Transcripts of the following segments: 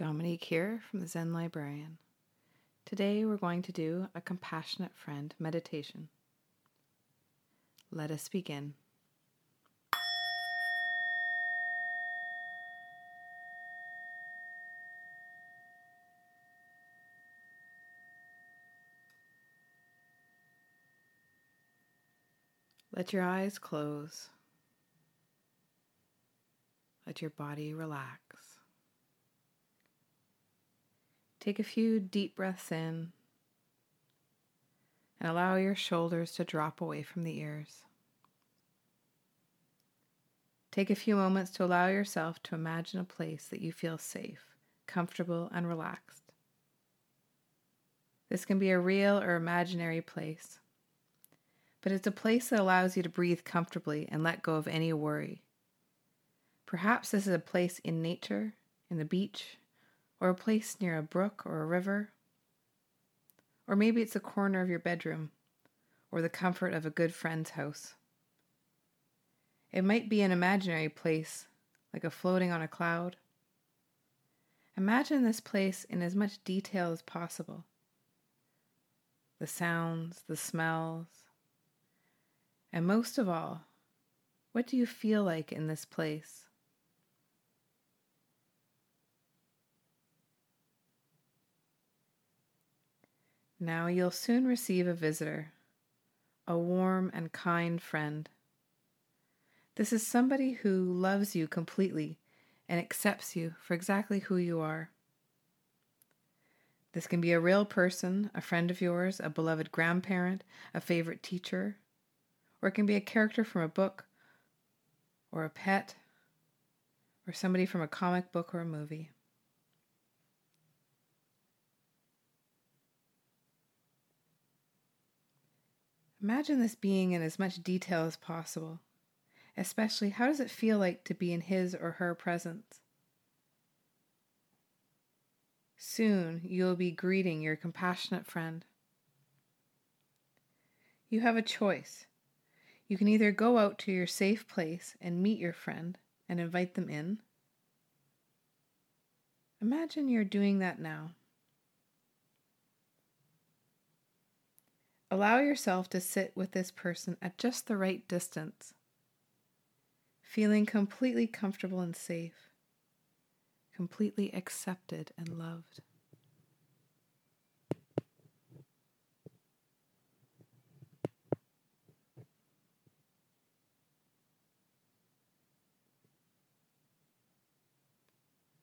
Dominique here from the Zen Librarian. Today we're going to do a compassionate friend meditation. Let us begin. Let your eyes close. Let your body relax. Take a few deep breaths in and allow your shoulders to drop away from the ears. Take a few moments to allow yourself to imagine a place that you feel safe, comfortable, and relaxed. This can be a real or imaginary place, but it's a place that allows you to breathe comfortably and let go of any worry. Perhaps this is a place in nature, in the beach, or a place near a brook or a river. Or maybe it's a corner of your bedroom or the comfort of a good friend's house. It might be an imaginary place, like a floating on a cloud. Imagine this place in as much detail as possible the sounds, the smells, and most of all, what do you feel like in this place? Now you'll soon receive a visitor, a warm and kind friend. This is somebody who loves you completely and accepts you for exactly who you are. This can be a real person, a friend of yours, a beloved grandparent, a favorite teacher, or it can be a character from a book, or a pet, or somebody from a comic book or a movie. Imagine this being in as much detail as possible, especially how does it feel like to be in his or her presence? Soon you will be greeting your compassionate friend. You have a choice. You can either go out to your safe place and meet your friend and invite them in. Imagine you're doing that now. Allow yourself to sit with this person at just the right distance, feeling completely comfortable and safe, completely accepted and loved.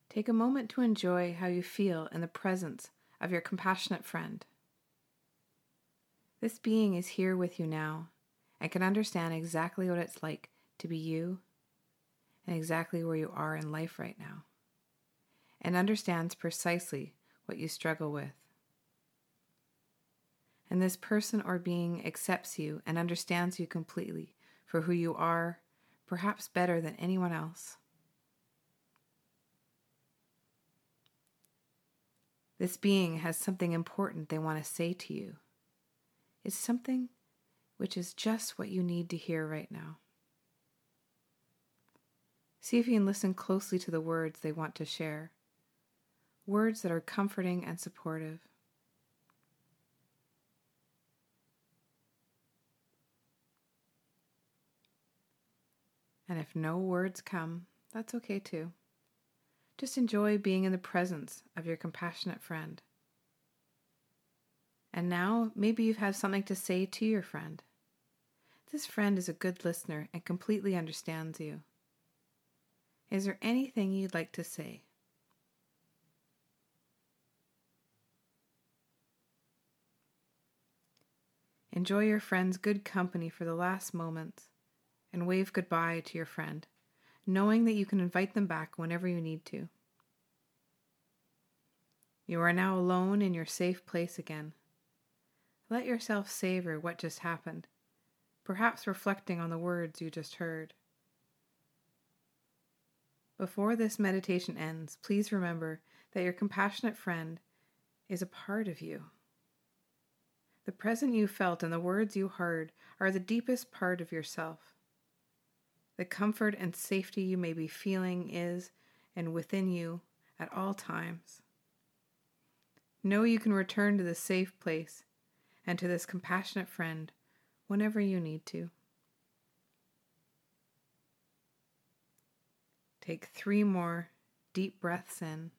Take a moment to enjoy how you feel in the presence of your compassionate friend. This being is here with you now and can understand exactly what it's like to be you and exactly where you are in life right now, and understands precisely what you struggle with. And this person or being accepts you and understands you completely for who you are, perhaps better than anyone else. This being has something important they want to say to you is something which is just what you need to hear right now. See if you can listen closely to the words they want to share, words that are comforting and supportive. And if no words come, that's okay too. Just enjoy being in the presence of your compassionate friend. And now maybe you have something to say to your friend. This friend is a good listener and completely understands you. Is there anything you'd like to say? Enjoy your friend's good company for the last moments and wave goodbye to your friend, knowing that you can invite them back whenever you need to. You are now alone in your safe place again. Let yourself savor what just happened, perhaps reflecting on the words you just heard. Before this meditation ends, please remember that your compassionate friend is a part of you. The present you felt and the words you heard are the deepest part of yourself. The comfort and safety you may be feeling is, and within you, at all times. Know you can return to this safe place and to this compassionate friend whenever you need to. Take three more deep breaths in.